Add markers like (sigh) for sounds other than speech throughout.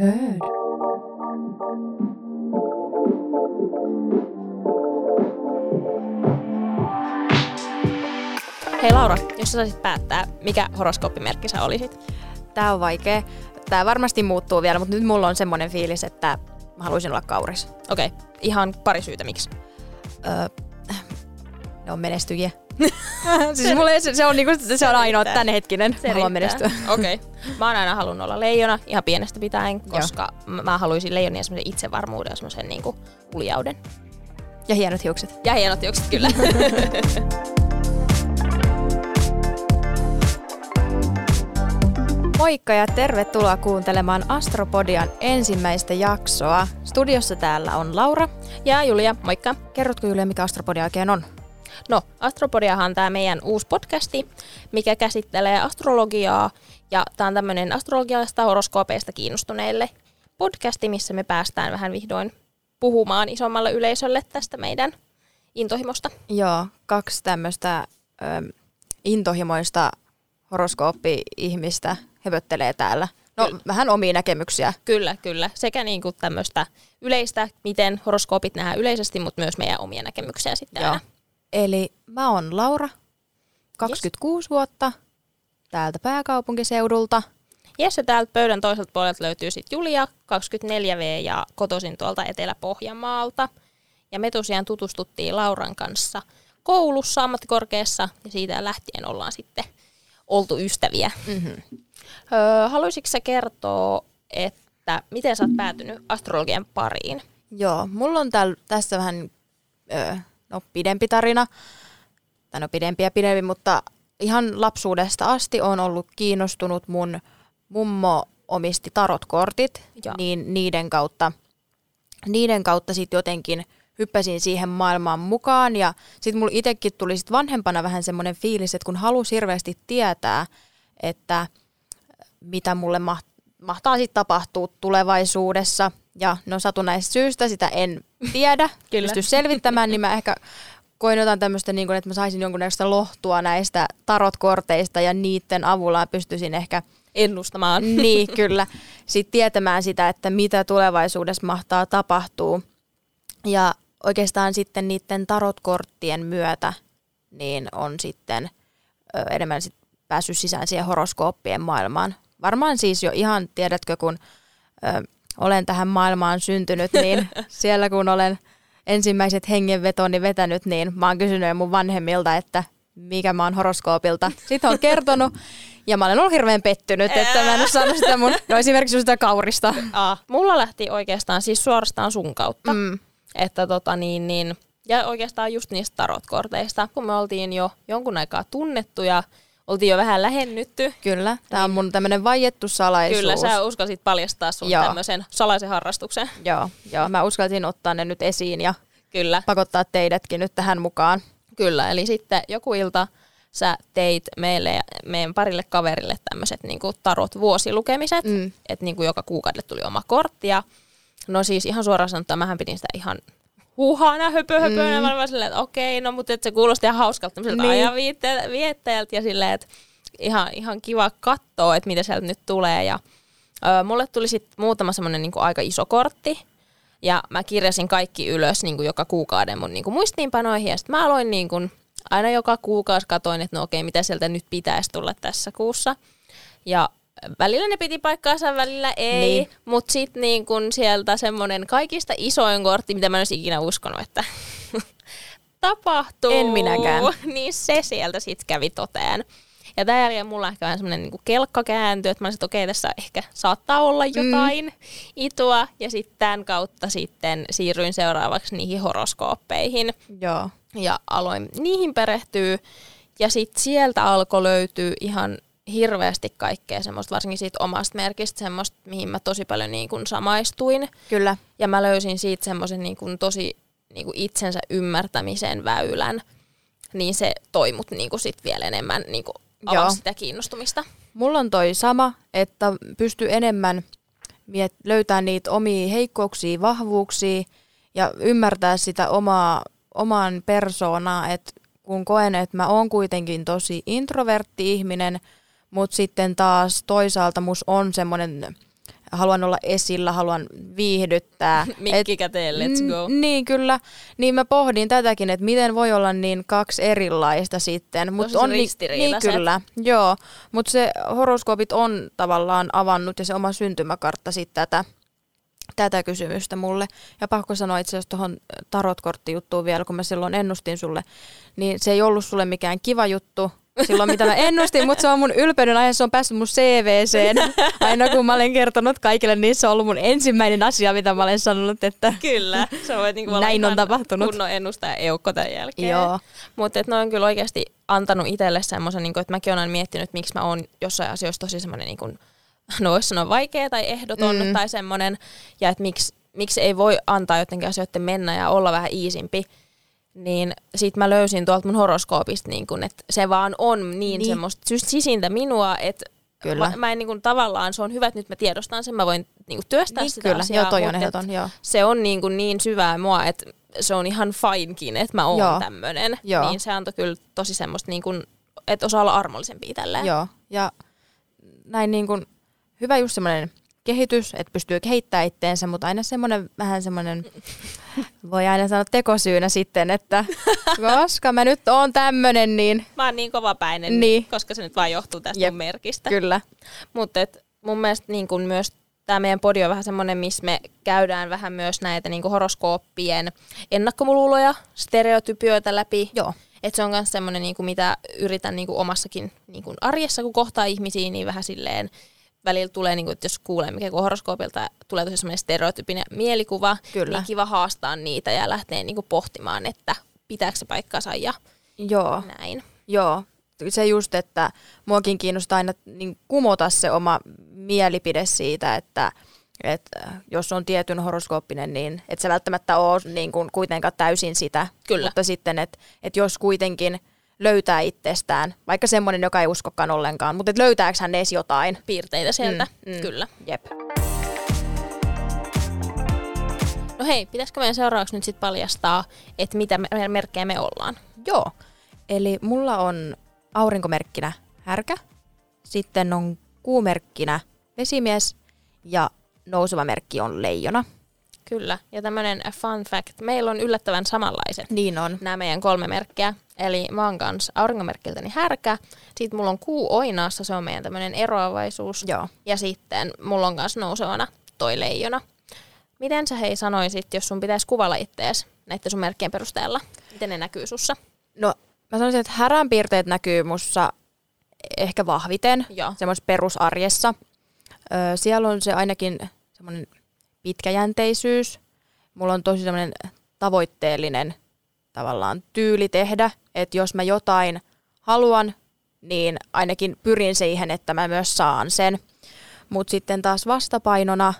Heard. Hei Laura, jos sä saisit päättää, mikä horoskooppimerkki sä olisit? Tää on vaikea. Tää varmasti muuttuu vielä, mutta nyt mulla on semmoinen fiilis, että mä haluaisin olla kauris. Okei, okay. ihan pari syytä miksi. Öö, ne on menestyjiä. (laughs) siis mulle se, se, on, niinku, se on ainoa tämänhetkinen. Se mä haluan menestyä. (laughs) Okei. Okay. Mä oon aina halunnut olla leijona ihan pienestä pitäen, koska Joo. mä haluaisin leijonia semmoisen itsevarmuuden ja semmoisen niinku uljauden. Ja hienot hiukset. Ja hienot hiukset, kyllä. (laughs) Moikka ja tervetuloa kuuntelemaan Astropodian ensimmäistä jaksoa. Studiossa täällä on Laura. Ja Julia, moikka. Kerrotko Julia, mikä Astropodia oikein on? No, Astropodiahan on tämä meidän uusi podcasti, mikä käsittelee astrologiaa. Ja tämä on tämmöinen astrologiasta horoskoopeista kiinnostuneille podcasti, missä me päästään vähän vihdoin puhumaan isommalle yleisölle tästä meidän intohimosta. Joo, kaksi tämmöistä intohimoista horoskooppi-ihmistä höpöttelee täällä. No kyllä. vähän omia näkemyksiä. Kyllä, kyllä. Sekä niin kuin tämmöistä yleistä, miten horoskoopit nähdään yleisesti, mutta myös meidän omia näkemyksiä sitten Joo. Aina. Eli mä oon Laura, 26 yes. vuotta, täältä pääkaupunkiseudulta. Jes, ja täältä pöydän toiselta puolelta löytyy sitten Julia, 24V ja kotoisin tuolta Etelä-Pohjanmaalta. Ja me tosiaan tutustuttiin Lauran kanssa koulussa, ammattikorkeassa, ja siitä lähtien ollaan sitten oltu ystäviä. Mm-hmm. Öö, haluaisitko sä kertoa, että miten sä oot päätynyt astrologian pariin? Joo, mulla on täl, tässä vähän öö, no, pidempi tarina. Tai no pidempi ja pidempi, mutta ihan lapsuudesta asti on ollut kiinnostunut mun mummo omisti tarotkortit, ja. niin niiden kautta, niiden kautta sitten jotenkin hyppäsin siihen maailmaan mukaan ja sitten mulla itsekin tuli sit vanhempana vähän semmoinen fiilis, että kun halusi hirveästi tietää, että mitä mulle mahtaa sitten tapahtua tulevaisuudessa ja no satunnaisesta syystä sitä en tiedä, (laughs) pysty selvittämään, niin mä ehkä koin jotain tämmöistä, niin että mä saisin jonkunnäköistä lohtua näistä tarotkorteista ja niiden avulla pystyisin ehkä ennustamaan. (laughs) Niin, kyllä. Sitten tietämään sitä, että mitä tulevaisuudessa mahtaa tapahtua. Ja oikeastaan sitten niiden tarotkorttien myötä niin on sitten ö, enemmän sit päässyt sisään siihen horoskooppien maailmaan. Varmaan siis jo ihan, tiedätkö, kun ö, olen tähän maailmaan syntynyt, niin (laughs) siellä kun olen ensimmäiset hengenvetoni vetänyt, niin mä oon kysynyt mun vanhemmilta, että mikä mä oon horoskoopilta. Sitten on kertonut, ja mä olen ollut hirveän pettynyt, että mä en ole saanut sitä mun, no esimerkiksi sitä kaurista. (laughs) Aa, mulla lähti oikeastaan siis suorastaan sun kautta. Mm. Että tota niin, niin, ja oikeastaan just niistä tarotkorteista, kun me oltiin jo jonkun aikaa tunnettuja, oltiin jo vähän lähennytty. Kyllä, tämä on mun tämmöinen vaiettu salaisuus. Kyllä, sä uskalsit paljastaa sun joo. tämmöisen salaisen harrastuksen. Joo, joo, mä uskalsin ottaa ne nyt esiin ja Kyllä. pakottaa teidätkin nyt tähän mukaan. Kyllä, eli sitten joku ilta sä teit meille ja meidän parille kaverille tämmöiset niinku tarot vuosilukemiset, mm. että niinku joka kuukaudelle tuli oma kortti ja no siis ihan suoraan sanottuna mähän pidin sitä ihan huhana höpö höpönä. Mm. Mä silleen, että okei, no mutta se kuulosti ihan hauskalta tämmöiseltä niin. ajan viettäjältä ja silleen, että ihan, ihan kiva katsoa, että mitä sieltä nyt tulee. Ja ö, mulle tuli sitten muutama semmoinen niinku aika iso kortti. Ja mä kirjasin kaikki ylös niinku joka kuukauden mun niinku muistiinpanoihin. Ja sitten mä aloin niinku, aina joka kuukausi katoin, että no okei, mitä sieltä nyt pitäisi tulla tässä kuussa. Ja välillä ne piti paikkaansa, välillä ei, niin. mutta sitten niin kun sieltä semmoinen kaikista isoin kortti, mitä mä en olisi ikinä uskonut, että (laughs) tapahtuu. En minäkään. (laughs) Niin se sieltä sitten kävi toteen. Ja tämän jälkeen mulla ehkä vähän semmoinen niin kelkka kääntyi, että mä että okei, okay, tässä ehkä saattaa olla mm. jotain mm. itua. Ja sitten tämän kautta sitten siirryin seuraavaksi niihin horoskooppeihin. Joo. Ja aloin niihin perehtyä. Ja sitten sieltä alkoi löytyä ihan hirveästi kaikkea semmoista, varsinkin siitä omasta merkistä, semmoista, mihin mä tosi paljon niin kuin samaistuin. Kyllä. Ja mä löysin siitä semmoisen niin kuin tosi niin kuin itsensä ymmärtämisen väylän, niin se toi mut niin kuin sit vielä enemmän niin kuin avasi sitä kiinnostumista. Mulla on toi sama, että pystyy enemmän miet- löytää niitä omia heikkouksia, vahvuuksia ja ymmärtää sitä omaa, oman persoonaa, että kun koen, että mä oon kuitenkin tosi introvertti ihminen – mutta sitten taas toisaalta mus on semmoinen haluan olla esillä, haluan viihdyttää. (laughs) Mikki käteen, let's go. N- niin kyllä, niin mä pohdin tätäkin, että miten voi olla niin kaksi erilaista sitten. Mut on niin, niin kyllä, joo. Mutta se horoskoopit on tavallaan avannut ja se oma syntymäkartta sitten tätä tätä kysymystä mulle. Ja pakko sanoa itse asiassa tuohon tarotkorttijuttuun vielä, kun mä silloin ennustin sulle, niin se ei ollut sulle mikään kiva juttu, silloin, mitä mä ennustin, mutta se on mun ylpeyden aihe, se on päässyt mun CVCen. Aina kun mä olen kertonut kaikille, niin se on ollut mun ensimmäinen asia, mitä mä olen sanonut, että kyllä, se on niin kuin näin on tapahtunut. Kunnon ennustaja eukko tämän jälkeen. Joo. Mutta ne on kyllä oikeasti antanut itselle semmoisen, niin että mäkin olen miettinyt, miksi mä oon jossain asioissa tosi semmoinen niin kuin, no voisi sanoa vaikea tai ehdoton mm. tai semmoinen, ja että miksi, miksi ei voi antaa jotenkin asioiden mennä ja olla vähän iisimpi, niin sit mä löysin tuolta mun horoskoopista, niin kun, että se vaan on niin, niin. semmoista sisintä minua, että Kyllä. Mä, mä en niin tavallaan, se on hyvä, että nyt mä tiedostan sen, mä voin niin työstää niin, sitä kyllä. asiaa. Joo, toi on ehdoton, joo. Se on niin, kun, niin syvää mua, että se on ihan finekin, että mä oon tämmönen. Joo. Niin se antoi kyllä tosi semmoista, niin kun, että osaa olla armollisempi tälleen. Joo, ja näin niin kun, hyvä just semmoinen kehitys, että pystyy kehittämään itteensä, mutta aina semmoinen vähän semmoinen, voi aina sanoa tekosyynä sitten, että (laughs) koska mä nyt oon tämmönen, niin... Mä oon niin kovapäinen, niin. koska se nyt vaan johtuu tästä Jep, mun merkistä. Kyllä. Mutta mun mielestä niin kun myös tämä meidän podi on vähän semmoinen, missä me käydään vähän myös näitä niin horoskooppien ennakkomululoja, stereotypioita läpi. Joo. Et se on myös semmoinen, niin mitä yritän niin omassakin niin arjessa, kun kohtaa ihmisiä, niin vähän silleen välillä tulee, niin kuin, että jos kuulee mikä horoskoopilta tulee tosi semmoinen stereotypinen mielikuva, Kyllä. niin kiva haastaa niitä ja lähteä niin kuin, pohtimaan, että pitääkö se paikkansa ja Joo. näin. Joo, se just, että muakin kiinnostaa aina niin kumota se oma mielipide siitä, että et jos on tietyn horoskooppinen, niin et se välttämättä ole niin kuin kuitenkaan täysin sitä. Kyllä. Mutta sitten, että et jos kuitenkin löytää itsestään, vaikka semmoinen, joka ei uskokaan ollenkaan, mutta löytääkö hän edes jotain? Piirteitä sieltä, mm, mm. kyllä. Jep. No hei, pitäisikö meidän seuraavaksi nyt sitten paljastaa, että mitä merkkejä me ollaan? Joo, eli mulla on aurinkomerkkinä härkä, sitten on kuumerkkinä vesimies ja nouseva merkki on leijona. Kyllä, ja tämmöinen fun fact, meillä on yllättävän samanlaiset niin on. nämä meidän kolme merkkiä. Eli mä oon kanssa aurinkomerkiltäni härkä, sitten mulla on kuu oinaassa, se on meidän tämmöinen eroavaisuus. Joo. Ja sitten mulla on kanssa nousevana toi leijona. Miten sä hei sanoisit, jos sun pitäisi kuvalla ittees näiden sun merkkien perusteella? Miten ne näkyy sussa? No mä sanoisin, että härän piirteet näkyy mussa ehkä vahviten, semmoisessa perusarjessa. Öö, siellä on se ainakin semmoinen pitkäjänteisyys. Mulla on tosi semmoinen tavoitteellinen tavallaan tyyli tehdä, että jos mä jotain haluan, niin ainakin pyrin siihen, että mä myös saan sen. Mutta sitten taas vastapainona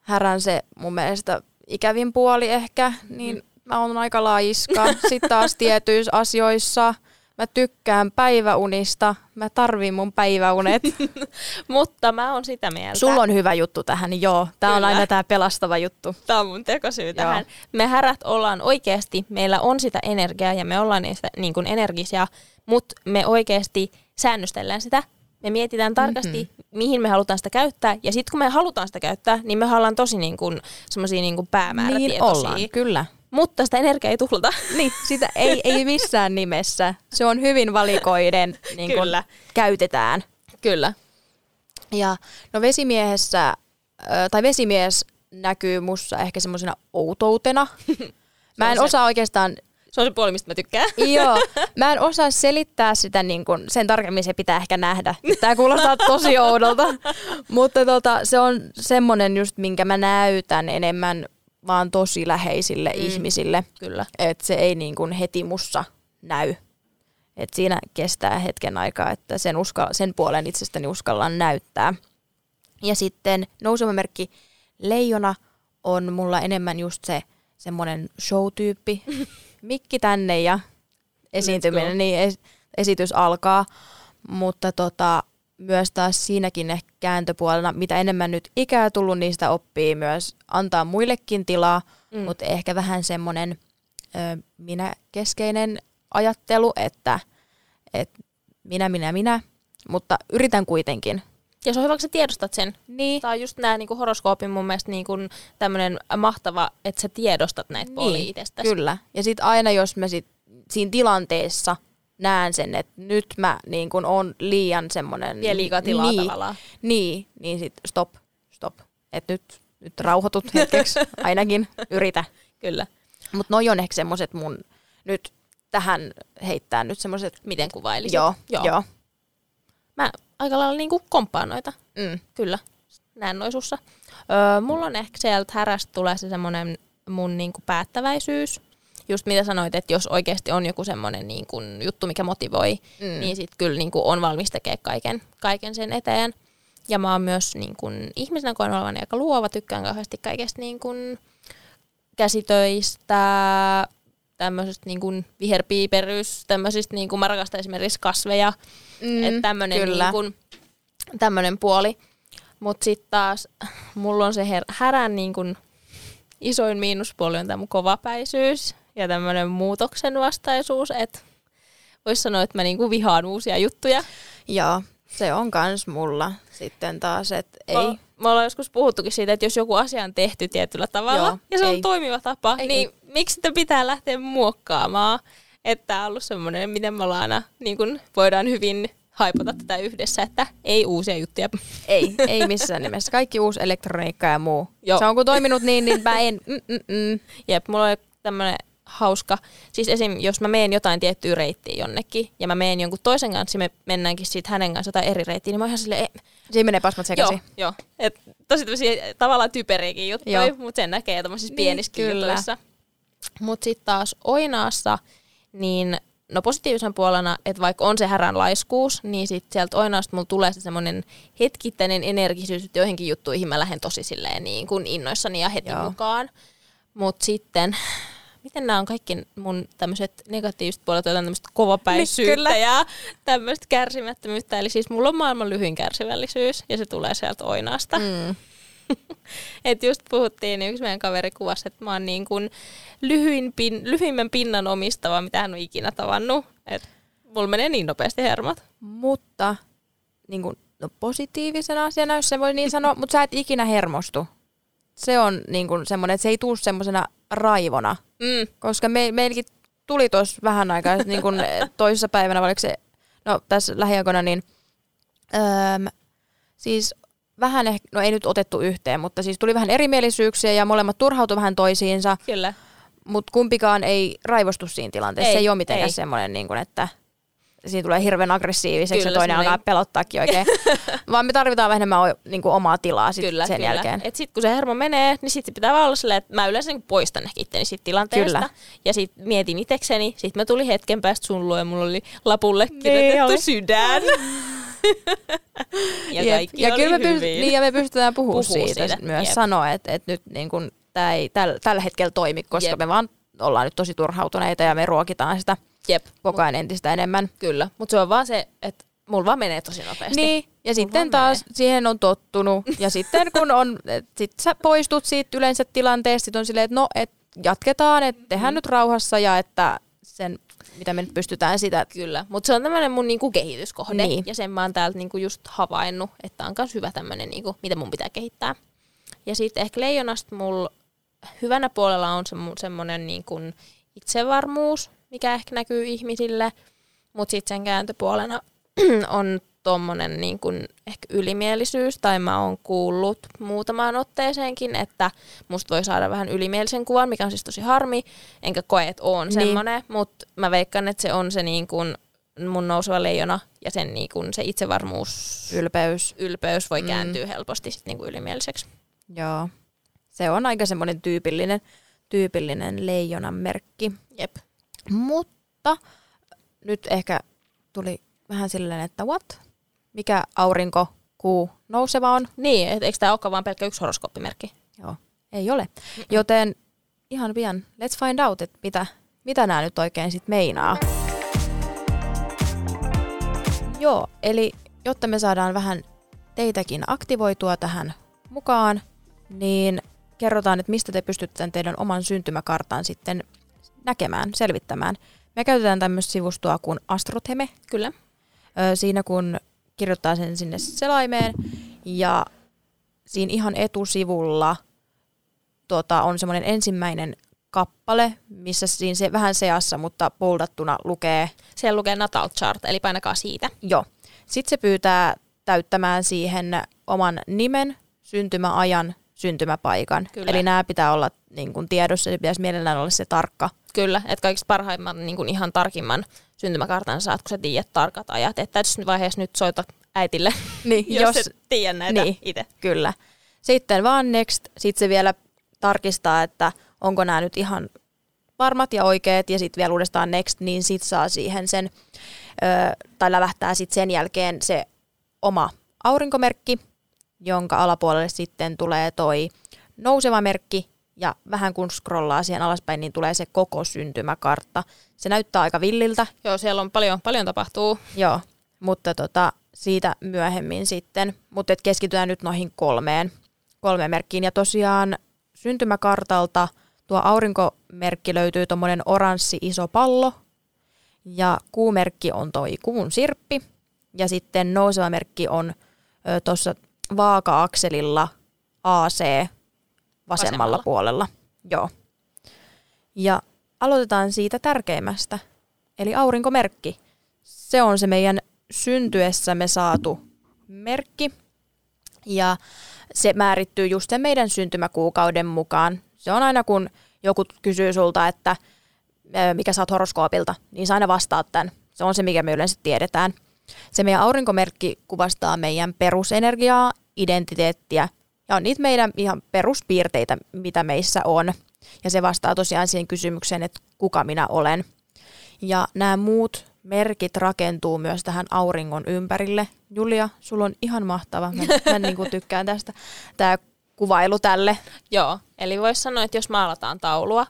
härän se mun mielestä ikävin puoli ehkä, niin mm. mä oon aika laiska. Sitten taas tietyissä asioissa – Mä tykkään päiväunista. Mä tarvin mun päiväunet. (laughs) Mutta mä oon sitä mieltä. Sulla on hyvä juttu tähän, joo. Tää Kyllä. on aina tää pelastava juttu. Tää on mun tekosyy tähän. Joo. Me härät ollaan oikeasti, meillä on sitä energiaa ja me ollaan niistä niin kuin energisia, mutta me oikeasti säännöstellään sitä. Me mietitään tarkasti, mm-hmm. mihin me halutaan sitä käyttää. Ja sitten kun me halutaan sitä käyttää, niin me ollaan tosi niin kuin, niin kuin päämäärätietoisia. Niin ollaan, kyllä mutta sitä energiaa ei tuhlata. (laughs) Niin, sitä ei, ei missään nimessä. Se on hyvin valikoiden niin kun Kyllä. käytetään. Kyllä. Ja no vesimiehessä, tai vesimies näkyy mussa ehkä semmoisena outoutena. (laughs) Mä en se. osaa oikeastaan se on se puoli, mistä mä tykkään. Joo. (laughs) Mä en osaa selittää sitä, niin kun, sen tarkemmin se pitää ehkä nähdä. Tämä kuulostaa tosi oudolta. Mutta tota, se on semmoinen just, minkä mä näytän enemmän vaan tosi läheisille mm. ihmisille. Kyllä. Että se ei niin kuin heti mussa näy. Et siinä kestää hetken aikaa, että sen, uskal- sen puolen itsestäni uskallaan näyttää. Ja sitten nouseva merkki leijona on mulla enemmän just se semmoinen show-tyyppi. (laughs) Mikki tänne ja esiintyminen, niin es- esitys alkaa. Mutta tota, myös taas siinäkin ehkä kääntöpuolena, mitä enemmän nyt ikää tullut, niistä oppii myös antaa muillekin tilaa, mm. mutta ehkä vähän semmoinen minä-keskeinen ajattelu, että et minä, minä, minä, mutta yritän kuitenkin. Ja se on hyvä, kun sä tiedostat sen. Niin. Tämä on just nämä niinku horoskoopin mun mielestä niinku tämmöinen mahtava, että sä tiedostat näitä puolia Niin, itsestäsi. Kyllä. Ja sitten aina jos mä sit siinä tilanteessa näen sen, että nyt mä niin kun on liian semmoinen... Vie liikaa tilaa niin, tavallaan. Niin, niin sit stop, stop. Että nyt, nyt rauhoitut hetkeksi (laughs) ainakin, yritä. Kyllä. Mutta noi on ehkä semmoiset mun nyt tähän heittää nyt semmoiset... Miten kuvailisit? Joo, Joo. joo. Mä aika lailla niinku komppaan noita. Mm. Kyllä, näen noi sussa. Öö, mulla on ehkä sieltä härästä tulee se semmoinen mun niinku päättäväisyys. Just mitä sanoit, että jos oikeasti on joku semmoinen niinku juttu, mikä motivoi, Mm. niin sitten kyllä niinku on valmis tekemään kaiken, kaiken sen eteen. Ja mä oon myös niinku, ihmisenä koen olevani aika luova, tykkään kauheasti kaikesta niinku, käsitöistä, tämmöisestä niinku viherpiiperys, tämmöisistä, niinku, mä rakastan esimerkiksi kasveja, Mm, että tämmöinen kyllä. niinku, tämmönen puoli. Mutta sitten taas mulla on se her- härän niinku, isoin miinuspuoli on tämä mun kovapäisyys ja tämmöinen muutoksen vastaisuus, että voisi sanoa, että mä niinku vihaan uusia juttuja. Joo, se on kans mulla sitten taas, että ei. Mä, ollaan joskus puhuttukin siitä, että jos joku asia on tehty tietyllä tavalla Joo, ja se on ei. toimiva tapa, Ei, niin miksi sitä pitää lähteä muokkaamaan? Että tää on ollut semmoinen, miten me ollaan aina, niin kun voidaan hyvin haipata tätä yhdessä, että ei uusia juttuja. Ei, ei missään nimessä. Kaikki uusi elektroniikka ja muu. Joo. Se on kun toiminut niin, niin mä en. Mm, mm, mm. Jep, mulla on tämmöinen hauska, siis esim. jos mä meen jotain tiettyä reittiä jonnekin, ja mä meen jonkun toisen kanssa, me mennäänkin sitten hänen kanssa jotain eri reittiä, niin mä oon ihan silleen, e- Siinä menee pasmat joo, sekaisin. joo. Et tosi tämmöisiä tavallaan typeriäkin juttuja, Joo. mutta sen näkee tämmöisissä Niin, pienissäkin kyllä. jutuissa. Mutta sitten taas oinaassa, niin no positiivisen puolena, että vaikka on se härän laiskuus, niin sitten sieltä oinaasta mulla tulee se semmoinen hetkittäinen energisyys, että joihinkin juttuihin mä lähden tosi silleen niin kuin innoissani ja heti Joo. mukaan. Mutta sitten, miten nämä on kaikki mun tämmöiset negatiiviset puolet, jotain tämmöistä kovapäisyyttä ja tämmöistä kärsimättömyyttä. Eli siis mulla on maailman lyhyin kärsivällisyys ja se tulee sieltä oinaasta. Mm. (laughs) Et just puhuttiin, niin yksi meidän kaveri kuvasi, että mä oon niin kuin lyhyin pin, lyhyimmän pinnan omistava, mitä hän on ikinä tavannut. Et mulla menee niin nopeasti hermot. Mutta niin kuin, no, positiivisena asiana, jos se voi niin sanoa, mutta sä et ikinä hermostu. Se on niin kuin semmoinen, että se ei tuu semmoisena raivona. Mm. Koska me, meilläkin tuli tuossa vähän aikaa, niin kuin (laughs) toisessa päivänä, vai oliko se, no tässä lähiaikoina, niin öö, siis vähän ehkä, no ei nyt otettu yhteen, mutta siis tuli vähän erimielisyyksiä ja molemmat turhautu vähän toisiinsa, Kyllä. mutta kumpikaan ei raivostu siinä tilanteessa. Ei, se ei ole mitenkään semmoinen, niin kuin, että siinä tulee hirveän aggressiiviseksi Kyllä, ja toinen alkaa pelottaakin oikein. (laughs) Vaan me tarvitaan vähän enemmän niin kuin omaa tilaa sit Kyllä, sen kyllä. jälkeen. Et sit kun se hermo menee, niin sit se pitää vaan olla silleen, että mä yleensä niin poistan ehkä itteni siitä tilanteesta. Kyllä. Ja sit mietin itekseni, sit mä tulin hetken päästä sun luo ja mulla oli lapulle Niin kirjoitettu oli. sydän. (laughs) ja kaikki ja oli kyllä me, pyst- niin, ja me pystytään puhumaan Puhuu siitä, siitä, myös jep. sanoa, että, että nyt niin tämä ei täl, tällä hetkellä toimi, koska Jep. me vaan ollaan nyt tosi turhautuneita ja me ruokitaan sitä Jep, koko ajan entistä enemmän. kyllä. Mutta se on vaan se, että mulla vaan menee tosi nopeasti. Niin, ja sitten taas siihen on tottunut. Ja (laughs) sitten kun on, sit sä poistut siitä yleensä tilanteesta, sit on silleen, että no, et jatketaan, että tehdään nyt rauhassa ja että sen, mitä me nyt pystytään sitä. Kyllä, mutta se on tämmöinen mun niinku kehityskohde. Niin. Ja sen mä oon täältä niinku just havainnut, että on myös hyvä tämmöinen, niinku, mitä mun pitää kehittää. Ja sitten ehkä leijonasta mulla hyvänä puolella on se, semmoinen niinku itsevarmuus, mikä ehkä näkyy ihmisille. Mutta sitten sen kääntöpuolena (clears throat) on tommonen niin kuin ehkä ylimielisyys, tai mä oon kuullut muutamaan otteeseenkin, että musta voi saada vähän ylimielisen kuvan, mikä on siis tosi harmi, enkä koe, että oon Niin. semmonen, mutta mä veikkaan, että se on se niin kuin mun nouseva leijona, ja sen niin kuin se itsevarmuus, Ylpeys. ylpeys voi Mm. kääntyä helposti sit niin kuin ylimieliseksi. Joo. Se on aika semmoinen tyypillinen, tyypillinen leijonan merkki. Jep. Mutta nyt ehkä tuli vähän silleen, että what? Mikä aurinko, kuu, nouseva on? Niin, et eikö tämä olekaan vaan pelkkä yksi horoskooppimerkki? Joo, ei ole. Joten ihan pian, let's find out, että mitä, mitä nämä nyt oikein sit meinaa. Joo, eli jotta me saadaan vähän teitäkin aktivoitua tähän mukaan, niin kerrotaan, että mistä te pystytte tämän teidän oman syntymäkartan sitten näkemään, selvittämään. Me käytetään tämmöistä sivustoa kuin Astrotheme. Kyllä. Ö, siinä kun kirjoittaa sen sinne selaimeen ja siinä ihan etusivulla tota, on semmoinen ensimmäinen kappale, missä siinä se vähän seassa, mutta poldattuna lukee. Siellä lukee Natal Chart, eli painakaa siitä. Joo. Sitten se pyytää täyttämään siihen oman nimen, syntymäajan, syntymäpaikan. Kyllä. Eli nämä pitää olla niin kuin tiedossa, se pitäisi mielellään olla se tarkka. Kyllä, että kaikista parhaimman niin kuin ihan tarkimman syntymäkartan saat, kun sä tiedät tarkat ajat. Että tässä vaiheessa nyt soita äitille, (laughs) niin, (laughs) jos, jos tiedä näitä niin, itse. Kyllä. Sitten vaan next, sitten se vielä tarkistaa, että onko nämä nyt ihan varmat ja oikeat, ja sitten vielä uudestaan next, niin sitten saa siihen sen, ö, tai lävähtää sitten sen jälkeen se oma aurinkomerkki, jonka alapuolelle sitten tulee toi nouseva merkki, ja vähän kun scrollaa siihen alaspäin, niin tulee se koko syntymäkartta. Se näyttää aika villiltä. Joo, siellä on paljon, paljon tapahtuu. Joo, mutta tota, siitä myöhemmin sitten. Mutta keskitytään nyt noihin kolmeen, kolmeen merkkiin. Ja tosiaan syntymäkartalta tuo aurinkomerkki löytyy tuommoinen oranssi iso pallo. Ja kuumerkki on toi kuun sirppi. Ja sitten nouseva merkki on tuossa vaaka-akselilla AC vasemmalla, vasemmalla puolella. Joo. Ja aloitetaan siitä tärkeimmästä, eli aurinkomerkki. Se on se meidän syntyessämme saatu merkki, ja se määrittyy just sen meidän syntymäkuukauden mukaan. Se on aina kun joku kysyy sulta, että mikä saat horoskoopilta, niin sä aina vastaat tämän. Se on se, mikä me yleensä tiedetään. Se meidän aurinkomerkki kuvastaa meidän perusenergiaa, identiteettiä ja on niitä meidän ihan peruspiirteitä, mitä meissä on. Ja se vastaa tosiaan siihen kysymykseen, että kuka minä olen. Ja nämä muut merkit rakentuu myös tähän auringon ympärille. Julia, sulla on ihan mahtava. Mä, mä niin kuin tykkään tästä. Tämä kuvailu tälle. Joo, eli voisi sanoa, että jos maalataan taulua,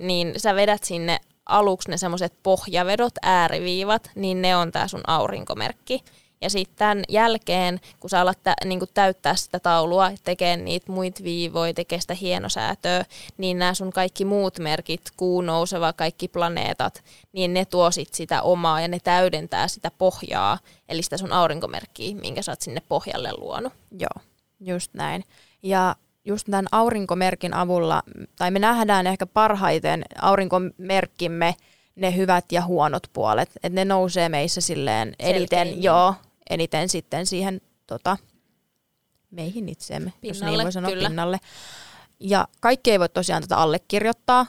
niin sä vedät sinne aluksi ne semmoiset pohjavedot, ääriviivat, niin ne on tämä sun aurinkomerkki. Ja sitten tämän jälkeen, kun sä alat tä, niin täyttää sitä taulua, tekee niitä muita viivoja, tekee sitä hienosäätöä, niin nämä sun kaikki muut merkit, kuu nouseva, kaikki planeetat, niin ne tuo sit sitä omaa ja ne täydentää sitä pohjaa, eli sitä sun aurinkomerkkiä, minkä sä oot sinne pohjalle luonut. Joo, just näin. Ja just tämän aurinkomerkin avulla, tai me nähdään ehkä parhaiten aurinkomerkkimme ne hyvät ja huonot puolet, että ne nousee meissä silleen eniten, joo, eniten sitten siihen tota, meihin itseemme, pinnalle, jos niin voi sanoa kyllä. pinnalle. Ja kaikki ei voi tosiaan tätä allekirjoittaa.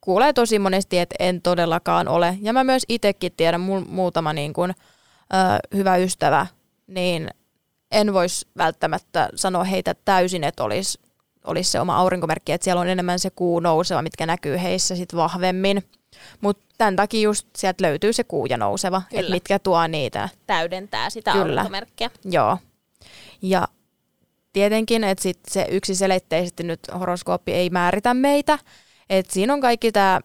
Kuulee tosi monesti, että en todellakaan ole. Ja mä myös itsekin tiedän, mu- muutama niin kun, ö, hyvä ystävä, niin en voisi välttämättä sanoa heitä täysin, että olisi olis se oma aurinkomerkki, että siellä on enemmän se kuu nouseva, mitkä näkyy heissä sit vahvemmin. Mutta tämän takia just sieltä löytyy se kuu ja nouseva, että mitkä tuo niitä. Täydentää sitä Kyllä. aurinkomerkkiä. Joo. Ja tietenkin, että sit se yksiselitteisesti nyt horoskooppi ei määritä meitä. Että siinä on kaikki tämä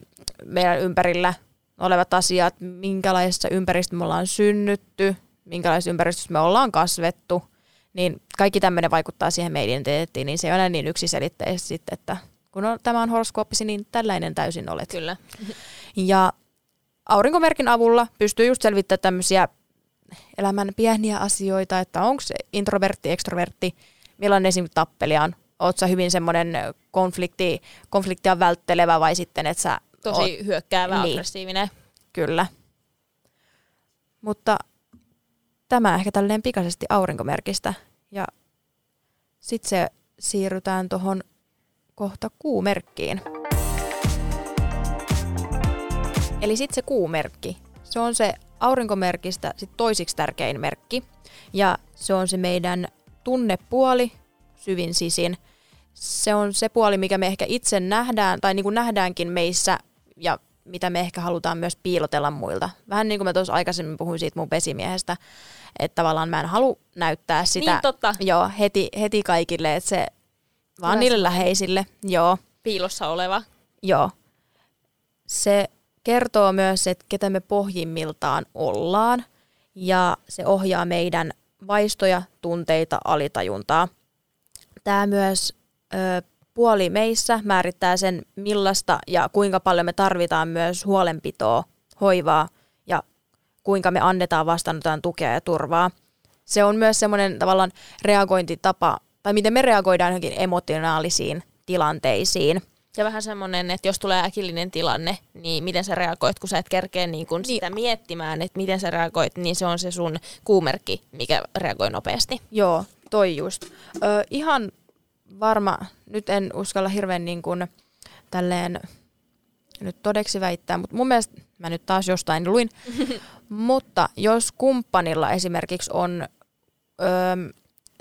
meidän ympärillä olevat asiat, minkälaisessa ympäristössä me ollaan synnytty, minkälaisessa ympäristössä me ollaan kasvettu, niin kaikki tämmöinen vaikuttaa siihen meidän identiteettiin, niin se ei ole niin yksiselitteisesti sitten, että kun on, tämä on horoskooppisi, niin tällainen täysin olet. Kyllä. Ja aurinkomerkin avulla pystyy just selvittämään tämmöisiä elämän pieniä asioita, että onko se introvertti, ekstrovertti, millainen esimerkiksi tappelija on. Oletko hyvin semmoinen konflikti, konfliktia välttelevä vai sitten, että sä Tosi oot, hyökkäävä, niin, aggressiivinen. Kyllä. Mutta tämä ehkä tälleen pikaisesti aurinkomerkistä. Ja sitten se siirrytään tuohon kohta kuumerkkiin. Eli sitten se kuumerkki. Se on se aurinkomerkistä sit toisiksi tärkein merkki. Ja se on se meidän tunnepuoli, syvin sisin. Se on se puoli, mikä me ehkä itse nähdään, tai niin kuin nähdäänkin meissä, ja mitä me ehkä halutaan myös piilotella muilta. Vähän niin kuin mä tuossa aikaisemmin puhuin siitä mun pesimiehestä, että tavallaan mä en halua näyttää sitä niin, totta. Joo, heti, heti kaikille, että se vaan Kyllä niille läheisille. Joo. Piilossa oleva. Joo. Se kertoo myös, että ketä me pohjimmiltaan ollaan ja se ohjaa meidän vaistoja, tunteita, alitajuntaa. Tämä myös ö, puoli meissä määrittää sen, millaista ja kuinka paljon me tarvitaan myös huolenpitoa, hoivaa ja kuinka me annetaan vastaanotaan tukea ja turvaa. se on myös semmoinen tavallaan reagointitapa, tai miten me reagoidaan johonkin emotionaalisiin tilanteisiin. Ja vähän semmoinen, että jos tulee äkillinen tilanne, niin miten sä reagoit, kun sä et kerkeä niin kun niin. sitä miettimään, että miten sä reagoit, niin se on se sun kuumerkki, mikä reagoi nopeasti. Joo, toi just. Ö, ihan varma, nyt en uskalla hirveän niin kuin, tälleen nyt todeksi väittää, mutta mun mielestä, mä nyt taas jostain luin, (laughs) mutta jos kumppanilla esimerkiksi on ö,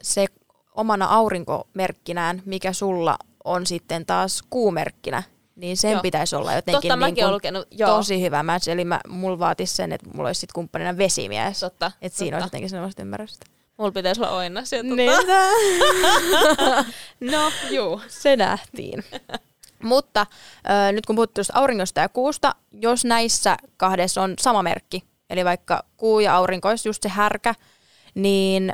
se omana aurinkomerkkinään, mikä sulla on sitten taas kuumerkkinä, niin sen joo. pitäisi olla jotenkin Totta, niin kuin lukenut, joo. tosi hyvä match. Eli mä, mulla vaatisi sen, että mulla olisi sitten kumppanina vesimies. Totta, että siinä olisi jotenkin sellaista ymmärrystä. Mulla pitäisi olla oina sieltä. Niin. no, juu. Se nähtiin. (laughs) Mutta äh, nyt kun puhuttiin auringosta ja kuusta, jos näissä kahdessa on sama merkki, eli vaikka kuu ja aurinko olisi just se härkä, niin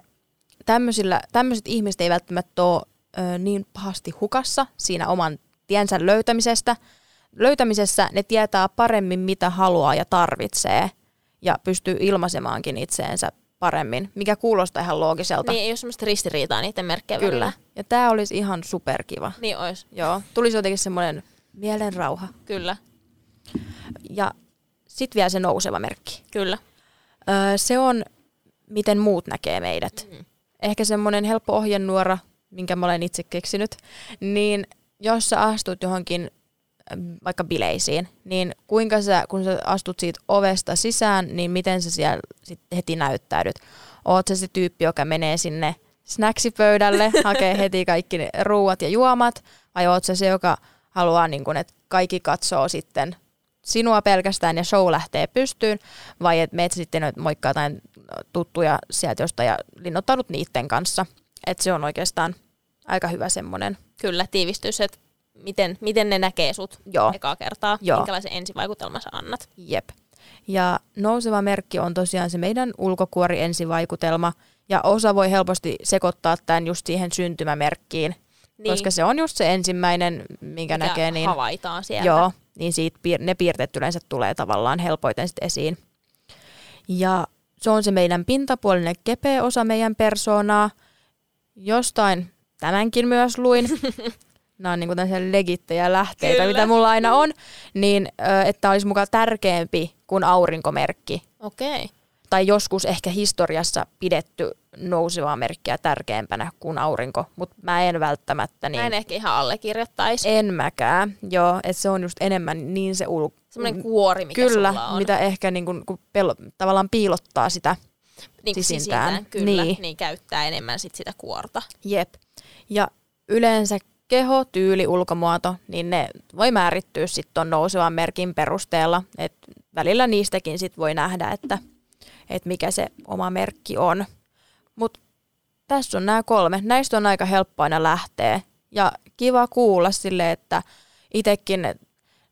tämmöiset ihmiset ei välttämättä ole ö, niin pahasti hukassa siinä oman tiensä löytämisestä. Löytämisessä ne tietää paremmin, mitä haluaa ja tarvitsee, ja pystyy ilmaisemaankin itseensä paremmin, mikä kuulostaa ihan loogiselta. Niin, ei ole semmoista ristiriitaa niiden merkkejä Kyllä. Välillä. Ja tämä olisi ihan superkiva. Niin olisi. Joo, tulisi jotenkin semmoinen mielenrauha. Kyllä. Ja sitten vielä se nouseva merkki. Kyllä. Öö, se on, miten muut näkee meidät. Mm. Ehkä semmoinen helppo ohjenuora, minkä mä olen itse keksinyt, niin jos sä astut johonkin vaikka bileisiin, niin kuinka sä, kun sä astut siitä ovesta sisään, niin miten sä siellä sit heti näyttäydyt? Oot sä se tyyppi, joka menee sinne snacksipöydälle, (laughs) hakee heti kaikki ne ruuat ja juomat, vai oot sä se, joka haluaa, niin kun, että kaikki katsoo sitten sinua pelkästään ja show lähtee pystyyn, vai että meet sitten moikkaa jotain tuttuja sieltä jostain ja linnoittaudut niiden kanssa. Että se on oikeastaan aika hyvä semmoinen. Kyllä, tiivistys, että miten, miten ne näkee sut Joo. ekaa kertaa, Joo. minkälaisen ensivaikutelman sä annat. Jep. Ja nouseva merkki on tosiaan se meidän ulkokuori ensivaikutelma, ja osa voi helposti sekoittaa tämän just siihen syntymämerkkiin, niin. koska se on just se ensimmäinen, minkä Mikä näkee. Niin, havaitaan sieltä. Joo, niin siitä ne piirteet yleensä tulee tavallaan helpoiten sit esiin. Ja se on se meidän pintapuolinen kepeä osa meidän persoonaa. Jostain tämänkin myös luin. (laughs) Nämä on niin tämmöisiä legittejä lähteitä, Kyllä. mitä mulla aina on. Niin, että olisi mukaan tärkeämpi kuin aurinkomerkki. Okei. Okay. Tai joskus ehkä historiassa pidetty nousevaa merkkiä tärkeämpänä kuin aurinko, mutta mä en välttämättä niin... Mä en ehkä ihan allekirjoittaisi. En mäkään, joo, että se on just enemmän niin se ul... Semmoinen kuori, mikä Kyllä, sulla on. mitä ehkä niin kuin, kun pel- tavallaan piilottaa sitä niin sisintään. sisintään. Kyllä, niin. niin käyttää enemmän sit sitä kuorta. Jep. Ja yleensä keho, tyyli, ulkomuoto, niin ne voi määrittyä sitten tuon nousevan merkin perusteella. Et välillä niistäkin sit voi nähdä, että et mikä se oma merkki on. Mutta tässä on nämä kolme. Näistä on aika helppo aina lähteä. Ja kiva kuulla sille, että itsekin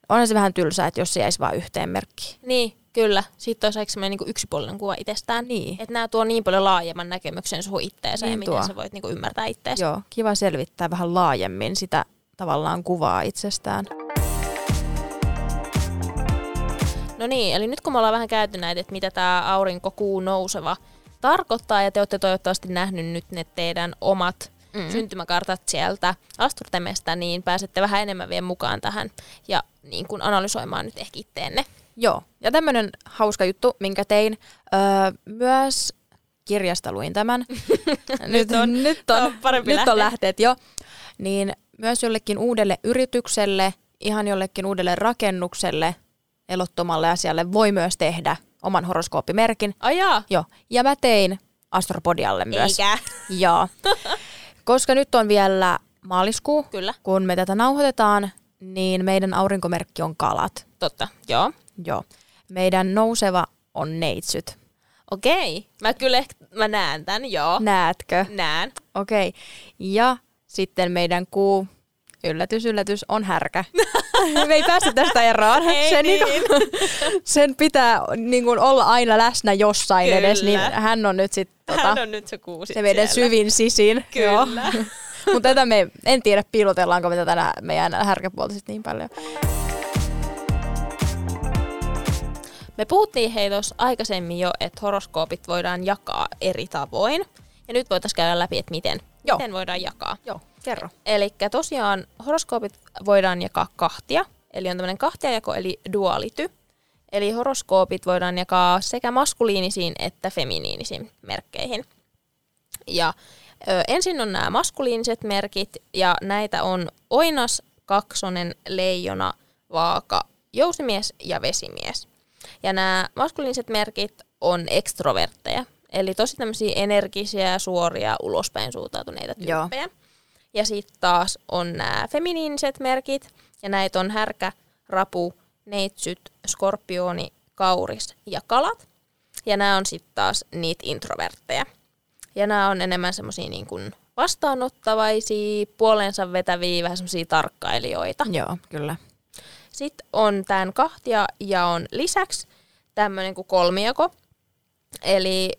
on se vähän tylsää, että jos se jäisi vain yhteen merkkiin. Niin, Kyllä, sitten olisi aika niin yksipuolinen kuva itsestään. Niin. Että nämä tuo niin paljon laajemman näkemyksen sun itteensä niin ja tuo. miten sä voit niin kuin ymmärtää itteensä. Joo, kiva selvittää vähän laajemmin sitä tavallaan kuvaa itsestään. No niin, eli nyt kun me ollaan vähän käyty näitä, että mitä tämä aurinko-kuu nouseva tarkoittaa, ja te olette toivottavasti nähnyt nyt ne teidän omat mm. syntymäkartat sieltä Asturtemestä, niin pääsette vähän enemmän vielä mukaan tähän ja niin kuin analysoimaan nyt ehkä itteenne. Joo, ja tämmöinen hauska juttu, minkä tein. Öö, myös kirjasta luin tämän. (laughs) nyt on, nyt on, on parempi nyt on lähteet jo. Niin myös jollekin uudelle yritykselle, ihan jollekin uudelle rakennukselle, elottomalle asialle voi myös tehdä oman horoskooppimerkin. Ajaa. Joo. Ja mä tein Astropodialle myös. Eikä. Joo. (laughs) Koska nyt on vielä maaliskuu, Kyllä. kun me tätä nauhoitetaan, niin meidän aurinkomerkki on kalat. Totta, joo. Joo. Meidän nouseva on neitsyt. Okei. Mä kyllä ehkä, mä näen tämän, joo. Näetkö? Näen. Okei. Ja sitten meidän kuu, yllätys, yllätys, on härkä. (laughs) Me ei päästä tästä eroon. Ei sen, niin. niin (laughs) sen pitää niin kuin, olla aina läsnä jossain Kyllä. edes, niin hän on nyt sitten tota, hän on nyt se kuu Se meidän siellä. syvin sisin. (laughs) Kyllä. Mutta tätä me en tiedä, piilotellaanko me tätä meidän härkäpuolta niin paljon. Me puhuttiin hei tuossa aikaisemmin jo, että horoskoopit voidaan jakaa eri tavoin. Ja nyt voitaisiin käydä läpi, että miten, Joo. miten voidaan jakaa. Joo, kerro. Eli tosiaan horoskoopit voidaan jakaa kahtia. Eli on tämmöinen kahtiajako, eli duality. Eli horoskoopit voidaan jakaa sekä maskuliinisiin että feminiinisiin merkkeihin. Ja ö, ensin on nämä maskuliiniset merkit, ja näitä on oinas, kaksonen, leijona, vaaka, jousimies ja vesimies. Ja nämä maskuliiniset merkit on ekstrovertteja, eli tosi tämmöisiä energisiä, suoria, ulospäin suuntautuneita Joo. tyyppejä. Ja sitten taas on nämä feminiiniset merkit, ja näitä on härkä, rapu, neitsyt, skorpioni, kauris ja kalat. Ja nämä on sitten taas niitä introvertteja. Ja nämä on enemmän semmoisia niin kuin vastaanottavaisia, puoleensa vetäviä, vähän semmoisia tarkkailijoita. Joo, kyllä. Sitten on tämän kahtia ja on lisäksi tämmöinen kuin kolmijako. Eli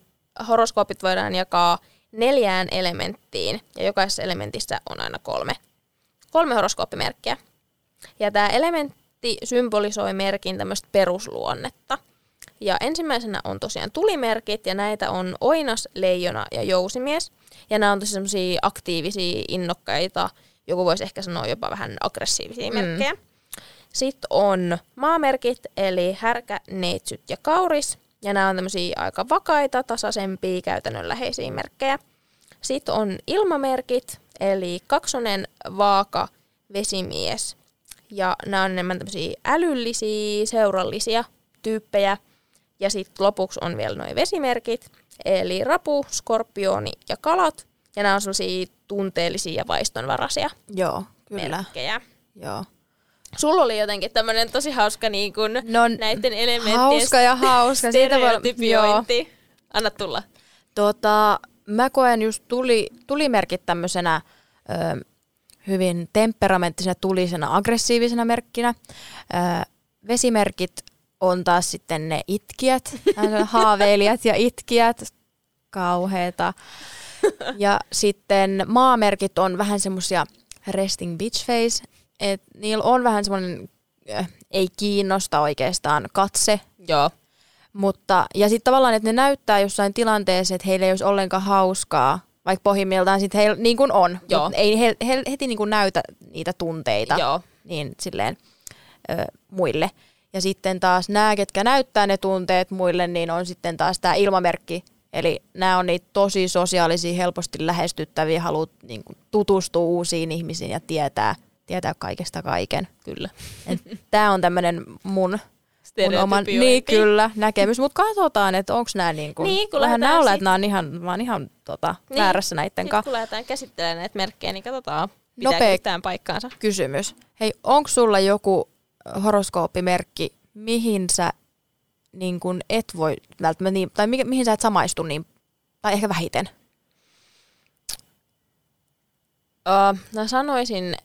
horoskoopit voidaan jakaa neljään elementtiin ja jokaisessa elementissä on aina kolme, kolme horoskooppimerkkiä. Ja tämä elementti symbolisoi merkin tämmöistä perusluonnetta. Ja ensimmäisenä on tosiaan tulimerkit ja näitä on oinas, leijona ja jousimies. Ja nämä on tosi semmoisia aktiivisia, innokkaita, joku voisi ehkä sanoa jopa vähän aggressiivisia Mm. Sitten on maamerkit, eli härkä, neitsyt ja kauris. Ja nämä on tämmöisiä aika vakaita, tasaisempia, käytännönläheisiä merkkejä. Sitten on ilmamerkit, eli kaksonen, vaaka, vesimies. Ja nämä on enemmän tämmöisiä älyllisiä, seurallisia tyyppejä. Ja sitten lopuksi on vielä noin vesimerkit, eli rapu, skorpioni ja kalat. Ja nämä on sellaisia tunteellisia ja vaistonvaraisia Joo, kyllä. merkkejä. Joo. Sulla oli jotenkin tämmöinen tosi hauska niin kun No, näiden elementtien hauska ja hauska. Siitä voi- stereotypiointi. Anna tulla. Tota, mä koen just tuli, tulimerkit tämmöisenä ö, hyvin temperamenttisena, tulisena, aggressiivisena merkkinä. Ö, vesimerkit on taas sitten ne itkijät, (laughs) haaveilijat ja itkijät, kauheeta. Ja sitten maamerkit on vähän semmosia resting bitch face, että niillä on vähän semmoinen äh, ei kiinnosta oikeastaan katse, Joo. mutta, ja sitten tavallaan, että ne näyttää jossain tilanteessa, että heillä ei olisi ollenkaan hauskaa, vaikka pohjimmiltaan sitten heillä niin kuin on, Joo. ei he, he, heti niin kuin näytä niitä tunteita Joo. niin silleen ö, muille. Ja sitten taas nämä, ketkä näyttää ne tunteet muille, niin on sitten taas tämä ilmamerkki. Eli nämä on niitä tosi sosiaalisia, helposti lähestyttäviä, haluat niin kuin, tutustua uusiin ihmisiin ja tietää, tietää kaikesta kaiken. Kyllä. (laughs) Tämä on tämmöinen mun mun oman, niin kyllä, näkemys, mutta katsotaan, että onko nämä niin kuin, Niin, kun vähän näyllä, sit- että nämä on ihan, mä oon ihan tota, Niin. väärässä näiden kanssa. kun lähdetään käsittelemään näitä merkkejä, niin katsotaan, pitääkö Nopea- yhtään paikkaansa. Kysymys. Hei, onko sulla joku horoskooppimerkki, mihin sä niin kun et voi välttämättä, niin, tai mikä, mihin sä et samaistu niin, tai ehkä vähiten? Uh, mä sanoisin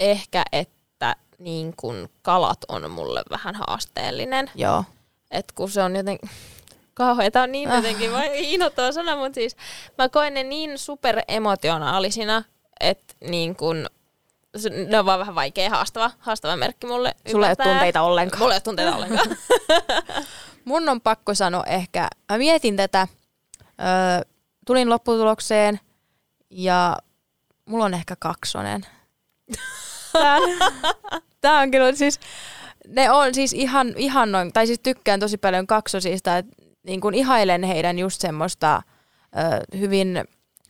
ehkä, että niin kun kalat on mulle vähän haasteellinen. Joo. Et kun se on jotenkin (laughs) kauheeta on niin jotenkin vai inhottava sana, mutta siis mä koen ne niin superemotionaalisina, että niin kun, ne on vaan vähän vaikea haastava, haastava merkki mulle Sulla ei ole tunteita ollenkaan. Mulla ei ole tunteita ollenkaan. (laughs) Mun on pakko sanoa ehkä, mä mietin tätä, öö, tulin lopputulokseen ja mulla on ehkä kaksonen. (laughs) Tää on, tää on kyllä siis, ne on siis ihan, ihan noin, tai siis tykkään tosi paljon kaksosista, että niin kun ihailen heidän just semmoista ö, hyvin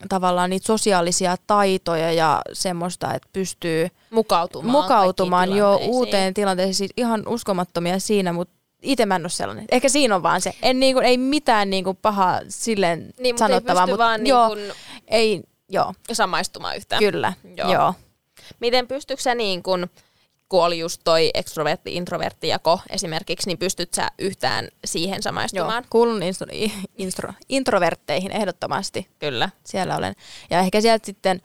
tavallaan niitä sosiaalisia taitoja ja semmoista, että pystyy mukautumaan. mukautumaan jo uuteen tilanteeseen, siis ihan uskomattomia siinä, mutta itse mä en ole sellainen. Ehkä siinä on vaan se. En niinku, ei mitään niinku pahaa silleen Niin, mutta sanottavaa, ei pysty mutta vaan joo, niin ei, joo, samaistumaan yhtään. kyllä, Joo. joo. Joo. Miten pystytkö sä niin kun, kun oli just toi ekstrovertti-introvertti jako esimerkiksi, niin pystyt sä yhtään siihen joo. samaistumaan? Kuulun instro, instro, introvertteihin ehdottomasti. Kyllä. Siellä olen. Ja ehkä sieltä sitten,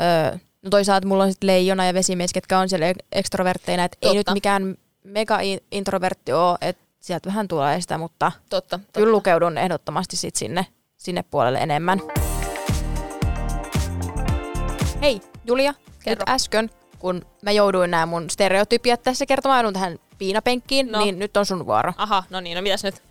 öö, no toisaalta mulla on sitten leijona ja vesimies, ketkä on siellä ekstrovertteina, että ei nyt mikään mega introvertti ole, että sieltä vähän tulee sitä, mutta Totta. totta. kyllä lukeudun ehdottomasti sit sinne, sinne puolelle enemmän. Hei Julia, Kerro. nyt äsken, kun mä jouduin nämä mun stereotypiat tässä kertomaan, joudun tähän piinapenkkiin, No. niin nyt on sun vuoro. Aha, no niin, no mitäs nyt?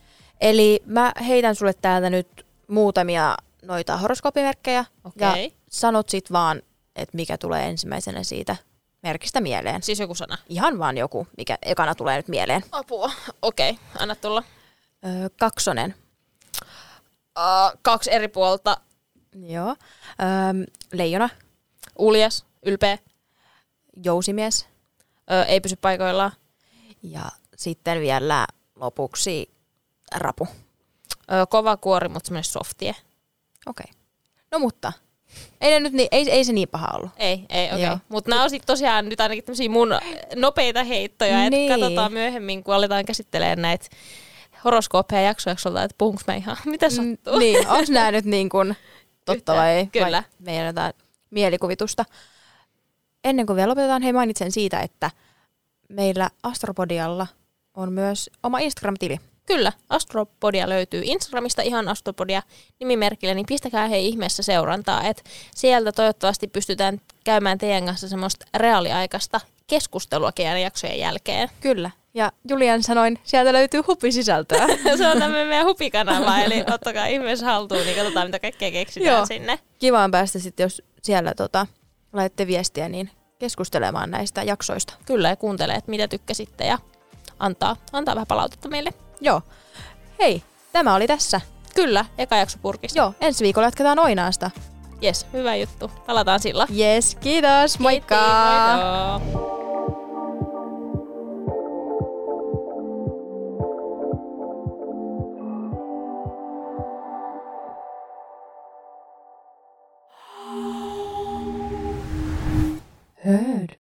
Eli mä heitän sulle täältä nyt muutamia noita horoskoopimerkkejä. Ja Okei. sanot sit vaan, että mikä tulee ensimmäisenä siitä merkistä mieleen. Siis joku sana. Ihan vaan joku, mikä ekana tulee nyt mieleen. Apua. Okei, okay, anna tulla. Öö, kaksonen. Uh, kaksi eri puolta. Joo. Öö, leijona. Uljas, ylpeä, Jousimies. ö, ei pysy paikoillaan. Ja sitten vielä lopuksi rapu. Ö, kova kuori, mutta semmoinen softie. Okei. Okay. No mutta, ei, ne nyt niin, ei, ei se niin paha ollut. Ei, ei, okei. Okay. Mutta nämä on sit tosiaan nyt ainakin tämmöisiä mun nopeita heittoja, Niin. että katsotaan myöhemmin, kun aletaan käsittelemään näitä horoskooppeja jaksojaksolta, että puhunko mä ihan, mitä sattuu. Mm, niin, onko nämä (laughs) nyt niin kuin totta Yhtään. vai ei? Kyllä. Vai meidän jotain mielikuvitusta. Ennen kuin vielä lopetetaan, hei mainitsen siitä, että meillä Astropodialla on myös oma Instagram-tili. Kyllä, Astropodia löytyy Instagramista ihan Astropodia nimimerkillä, niin pistäkää hei ihmeessä seurantaa, että sieltä toivottavasti pystytään käymään teidän kanssa semmoista reaaliaikaista keskustelua keidän jaksojen jälkeen. Kyllä. Ja Julian sanoin, sieltä löytyy hupisisältöä. (laughs) Se on tämmöinen meidän hupikanava, eli ottakaa ihmeessä haltuun, niin katsotaan mitä kaikkea keksitään Joo. sinne. Kiva on päästä sitten, jos siellä tota, laitatte viestiä, niin keskustelemaan näistä jaksoista. Kyllä, ja kuuntelee, että mitä tykkäsitte ja antaa, antaa vähän palautetta meille. Joo. Hei, tämä oli tässä. Kyllä, eka jakso purkista. Joo, ensi viikolla jatketaan Oinaasta. Jes, hyvä juttu. Palataan sillä. Yes, kiitos. Moikka! Kiitti, moikka! heard